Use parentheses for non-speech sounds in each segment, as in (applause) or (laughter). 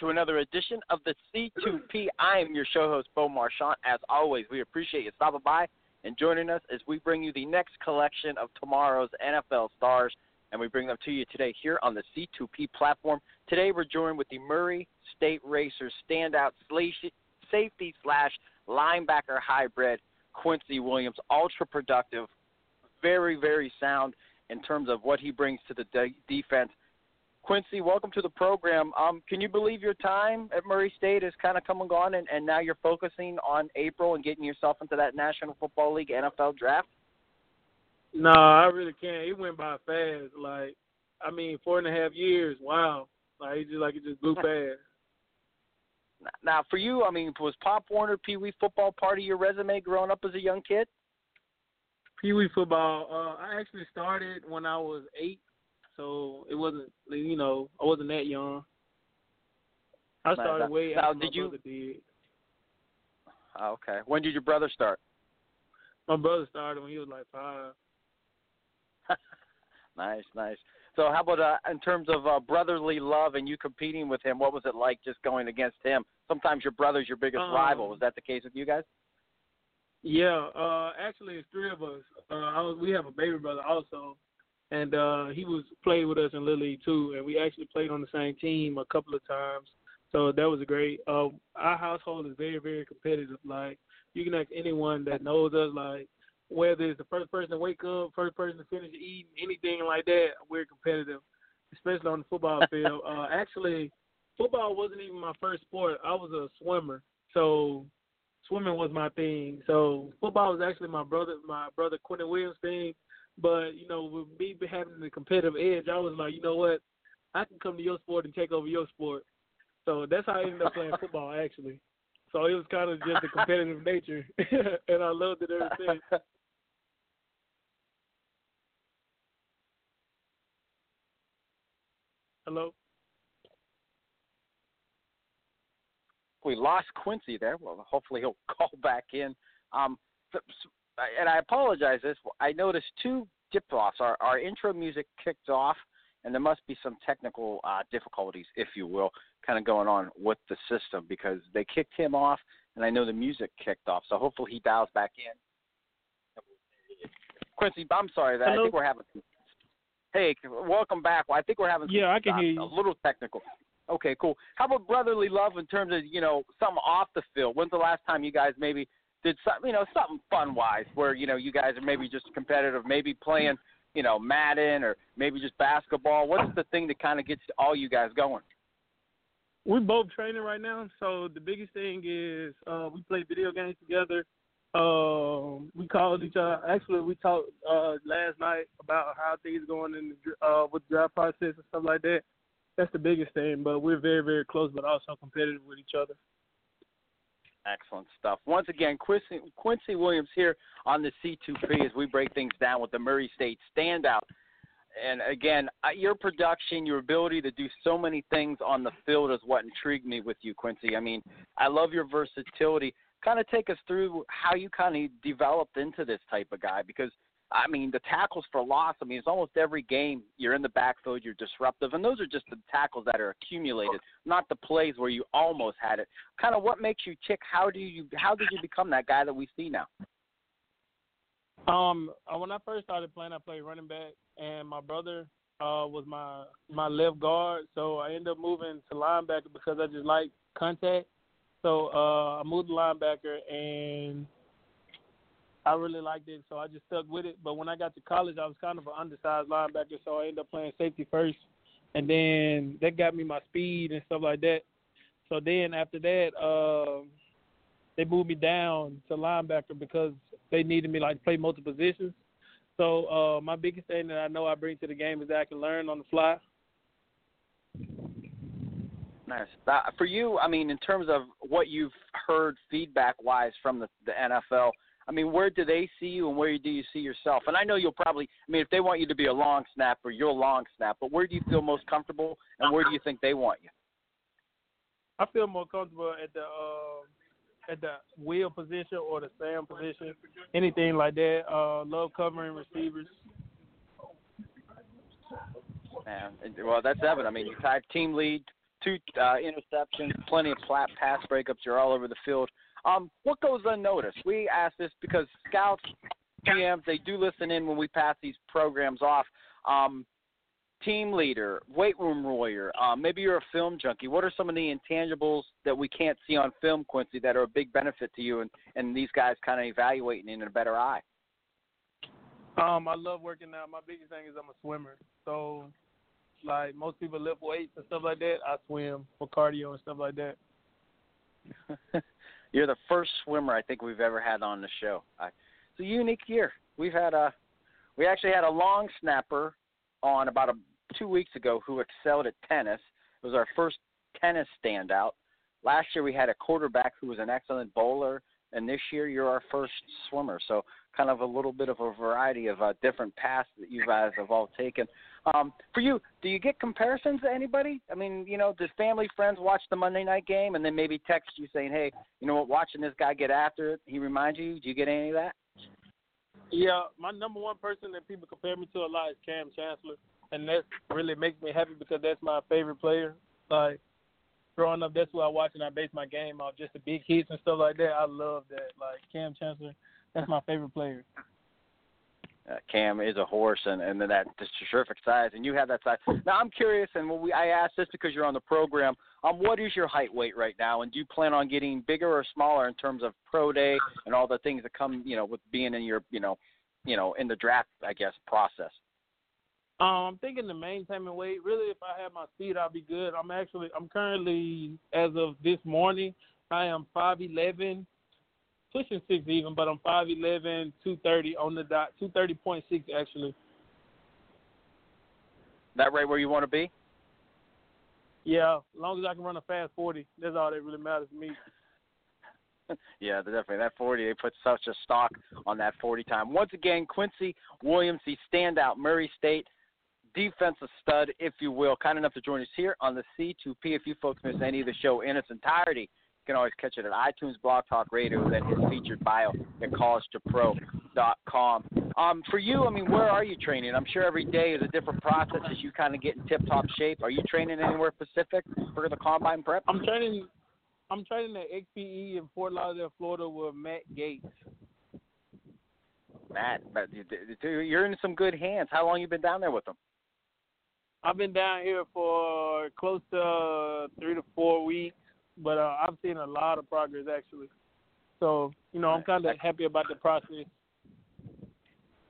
To another edition of the C2P. I am your show host, Bo Marchionte. As always, we appreciate you stopping by and joining us as we bring you the next collection of tomorrow's NFL stars, and we bring them to you today here on the C2P platform. Today, we're joined with the Murray State Racers standout safety slash linebacker hybrid, Quincy Williams, ultra productive, very, very sound in terms of what he brings to the de- defense Quincy, welcome to the program. Um, can you believe your time at Murray State has kind of come and gone, and, and now you're focusing on April and getting yourself into that National Football League NFL draft? No, I really can't. It went by fast. Like, I mean, four and a half years. Wow. Like, it just like it just blew (laughs) past. Now, for you, I mean, was Pop Warner Pee Wee football part of your resume growing up as a young kid? Pee Wee football. Uh, I actually started when I was eight so it wasn't you know I wasn't that young. I started now, way now, after did my you, brother did. Okay. When did your brother start? My brother started when he was like five. (laughs) nice, nice. So how about uh, in terms of uh, brotherly love and you competing with him? What was it like just going against him? Sometimes your brother's your biggest um, rival. Was that the case with you guys? Yeah, uh, actually, it's three of us. Uh, I was, we have a baby brother also, and uh, he was played with us in Little League too, and we actually played on the same team a couple of times. So that was great. Uh, our household is very, very competitive. Like you can ask anyone that knows us, like whether it's the first person to wake up, first person to finish eating, anything like that, we're competitive, especially on the football (laughs) field. Uh, actually, football wasn't even my first sport. I was a swimmer, so swimming was my thing. So football was actually my brother, my brother Quinnen Williams' thing. But you know, with me having the competitive edge, I was like, you know what, I can come to your sport and take over your sport. So that's how I ended up playing football, (laughs) actually. So it was kind of just a competitive nature, (laughs) and I loved it ever since. Hello. We lost Quincy there. Well, hopefully he'll (laughs) call back in. Um, and I apologize. This I noticed two dip offs. Our our intro music kicked off, and there must be some technical uh, difficulties, if you will, kind of going on with the system because they kicked him off, and I know the music kicked off. So hopefully he dials back in. Quincy, I'm sorry that Hello? I think we're having. Hey, welcome back. Well, I think we're having Yeah, some, I can uh, hear you. a little technical. Okay, cool. How about brotherly love in terms of you know something off the field? When's the last time you guys maybe did something you know something fun wise where you know you guys are maybe just competitive, maybe playing you know Madden or maybe just basketball? What's the thing that kind of gets all you guys going? We're both training right now, so the biggest thing is uh, we play video games together. Um, we called each other. Actually, we talked uh, last night about how things going in the, uh, with the draft process and stuff like that. That's the biggest thing. But we're very, very close, but also competitive with each other. Excellent stuff. Once again, Quincy, Quincy Williams here on the C2P as we break things down with the Murray State standout. And again, uh, your production, your ability to do so many things on the field is what intrigued me with you, Quincy. I mean, I love your versatility. Kind of take us through how you kind of developed into this type of guy because – I mean, the tackles for loss. I mean, it's almost every game you're in the backfield, you're disruptive, and those are just the tackles that are accumulated, not the plays where you almost had it. Kind of what makes you tick? How do you? How did you become that guy that we see now? Um, uh, when I first started playing, I played running back, and my brother uh was my my left guard. So I ended up moving to linebacker because I just like contact. So uh, I moved to linebacker, and I really liked it, so I just stuck with it. But when I got to college, I was kind of an undersized linebacker, so I ended up playing safety first, and then that got me my speed and stuff like that. So then after that, um, they moved me down to linebacker because they needed me like to play multiple positions. So uh, my biggest thing that I know I bring to the game is that I can learn on the fly. Nice. Uh, for you, I mean, in terms of what you've heard feedback-wise from the, the NFL, I mean, where do they see you, and where do you see yourself? And I know you'll probably, I mean, if they want you to be a long snapper, you're a long snap. But where do you feel most comfortable, and where do you think they want you? I feel more comfortable at the uh, at the Will position or the Sam position, anything like that. Uh, love covering receivers. Man, well, that's evident. I mean, you tied team lead, two uh, interceptions, plenty of flat pass breakups. You're all over the field. Um, what goes unnoticed? We ask this because scouts, GMs, they do listen in when we pass these programs off. Um, team leader, weight room warrior, um, maybe you're a film junkie. What are some of the intangibles that we can't see on film, Quincy, that are a big benefit to you and, and these guys kind of evaluating in a better eye? Um, I love working out. My biggest thing is I'm a swimmer. So, like most people lift weights and stuff like that, I swim for cardio and stuff like that. (laughs) you're the first swimmer I think we've ever had on the show. I, it's a unique year. We've had a, we actually had a long snapper on about a two weeks ago who excelled at tennis. It was our first tennis standout. Last year we had a quarterback who was an excellent bowler, and this year you're our first swimmer. So kind of a little bit of a variety of uh, different paths that you guys have all taken. Um, for you, do you get comparisons to anybody? I mean, you know, does family, friends watch the Monday night game and then maybe text you saying, "Hey, you know what? Watching this guy get after it, he reminds you." Do you get any of that? Yeah, my number one person that people compare me to a lot is Kam Chancellor and that really makes me happy because that's my favorite player. Like growing up, that's what I watch and I base my game off just the big hits and stuff like that. I love that. Like Kam Chancellor, that's my favorite player. Uh, Kam is a horse, and and that just terrific size, and you have that size. Now I'm curious, and we, I asked this because you're on the program. Um, what is your height weight right now, and do you plan on getting bigger or smaller in terms of pro day and all the things that come, you know, with being in your, you know, you know, in the draft, I guess, process? Um, I'm thinking the maintaining weight. Really, if I have my speed, I'll be good. I'm actually, I'm currently, as of this morning, I am 5'11", pushing six even, but I'm 5'11", 230 on the dot, 230.6 actually. That right where you want to be? Yeah, as long as I can run a fast 40, that's all that really matters to me. (laughs) yeah, definitely. That 40, they put such a stock on that 40 time. Once again, Quincy Williams, the standout Murray State defensive stud, if you will, kind enough to join us here on the C2P. If you folks miss any of the show in its entirety, can always catch it at iTunes, Blog Talk Radio, then his featured bio at College2Pro.com. Um, for you, I mean, where are you training? I'm sure every day is a different process as you kind of get in tip-top shape. Are you training anywhere specific for the combine prep? I'm training. I'm training at XPE in Fort Lauderdale, Florida, with Matt Gates. Matt, but you're in some good hands. How long you been down there with them? I've been down here for close to three to four weeks, but uh, I've seen a lot of progress actually. So you know, I'm kind of happy about the process.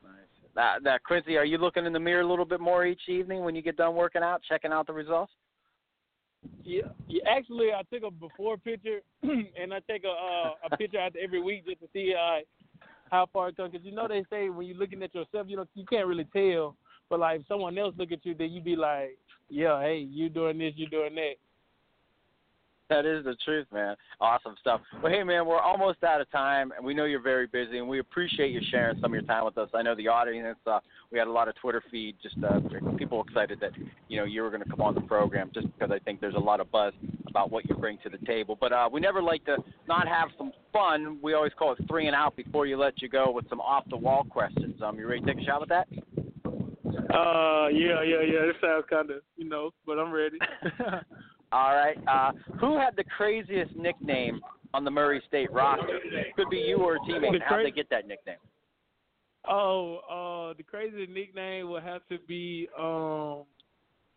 Nice. Now, now, Quincy, are you looking in the mirror a little bit more each evening when you get done working out, checking out the results? Yeah, yeah actually, I took a before picture, (clears throat) and I take a uh, a (laughs) picture after every week just to see uh, how far it comes. Because you know they say when you're looking at yourself, you know you can't really tell but like if someone else look at you, then you be like, yeah, hey, you doing this, you doing that. That is the truth, man. Awesome stuff. Well, hey, man, we're almost out of time, and we know you're very busy, and we appreciate you sharing some of your time with us. I know the audience. Uh, we had a lot of Twitter feed, just uh, people excited that you know you were going to come on the program, just because I think there's a lot of buzz about what you bring to the table. But uh, we never like to not have some fun. We always call it three and out before you let you go with some off the wall questions. Um, you ready to take a shot with that? Uh, yeah, yeah, yeah. This sounds kind of, you know, but I'm ready. (laughs) All right. Uh, who had the craziest nickname on the Murray State roster? Could be you or a teammate. How'd they get that nickname? Oh, uh, the craziest nickname would have to be um.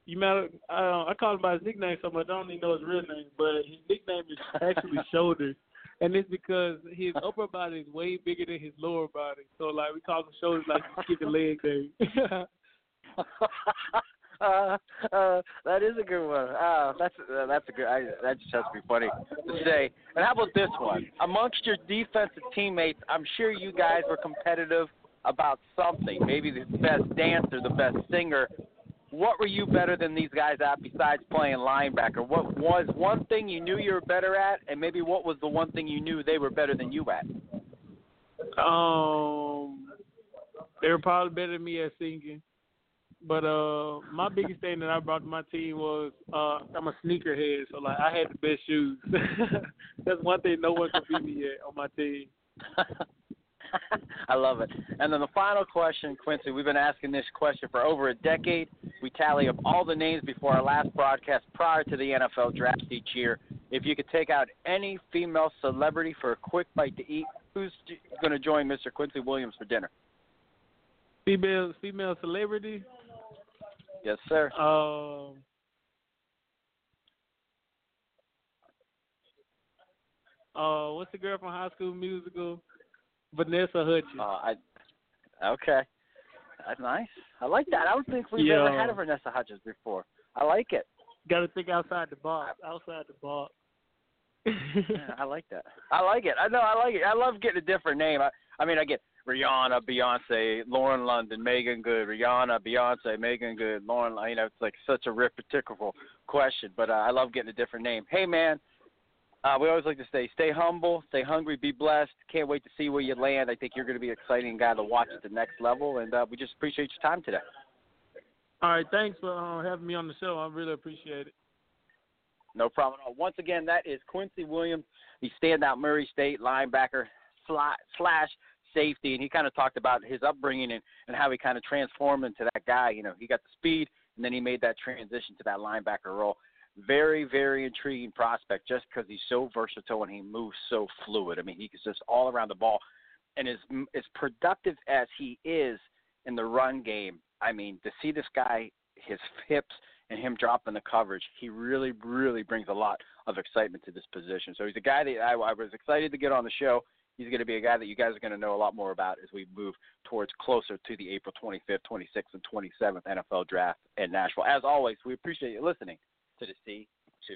You matter. Uh, I call him by his nickname so much. I don't even know his real name, but his nickname is actually (laughs) Shoulders, and it's because his upper body is way bigger than his lower body. So like we call him Shoulders, like he's kicking leg day. (laughs) (laughs) (laughs) uh, that is a good one. Uh, that's uh, that's a good. I, that just has to be funny to say. And how about this one? Amongst your defensive teammates, I'm sure you guys were competitive about something. Maybe the best dancer, the best singer. what were you better than these guys at besides playing linebacker? What was one thing you knew you were better at, and maybe what was the one thing you knew they were better than you at? Um, they were probably better than me at singing. But uh, my biggest thing that I brought to my team was uh, I'm a sneakerhead, so like I had the best shoes. (laughs) That's one thing no one can beat me at on my team. (laughs) I love it. And then the final question, Quincy, we've been asking this question for over a decade. We tally up all the names before our last broadcast prior to the NFL draft each year. If you could take out any female celebrity for a quick bite to eat, who's going to join Mr. Quincy Williams for dinner? Female female celebrity? Yes, sir. Um Uh, what's the girl from High School Musical? Vanessa Hudgens. Uh, I, okay, that's nice. I like that. I don't think we've yeah. ever had a Vanessa Hudgens before. I like it. Got to think outside the box. Outside the box. yeah, I like that. I like it. I know. I like it. I love getting a different name. I, I mean, I get Rihanna, Beyonce, Lauren London, Meagan Good, Rihanna, Beyonce, Meagan Good, Lauren. You know, it's like such a rhetorical question, but uh, I love getting a different name. Hey, man, uh, we always like to say, stay humble, stay hungry, be blessed. Can't wait to see where you land. I think you're going to be an exciting guy to watch at the next level, and uh, we just appreciate your time today. All right, thanks for uh, having me on the show. I really appreciate it. No problem at all. Once again, that is Quincy Williams, the standout Murray State linebacker slash safety, and he kind of talked about his upbringing and, and how he kind of transformed into that guy. You know, he got the speed, and then he made that transition to that linebacker role very, very intriguing prospect just because he's so versatile and he moves so fluid. I mean, he's just all around the ball. And as, as productive as he is in the run game, I mean, to see this guy, his hips, and him dropping the coverage, he really, really brings a lot of excitement to this position. So he's a guy that I, I was excited to get on the show. He's going to be a guy that you guys are going to know a lot more about as we move towards closer to the April 25th, 26th, and 27th NFL draft in Nashville. As always, we appreciate you listening to the sea to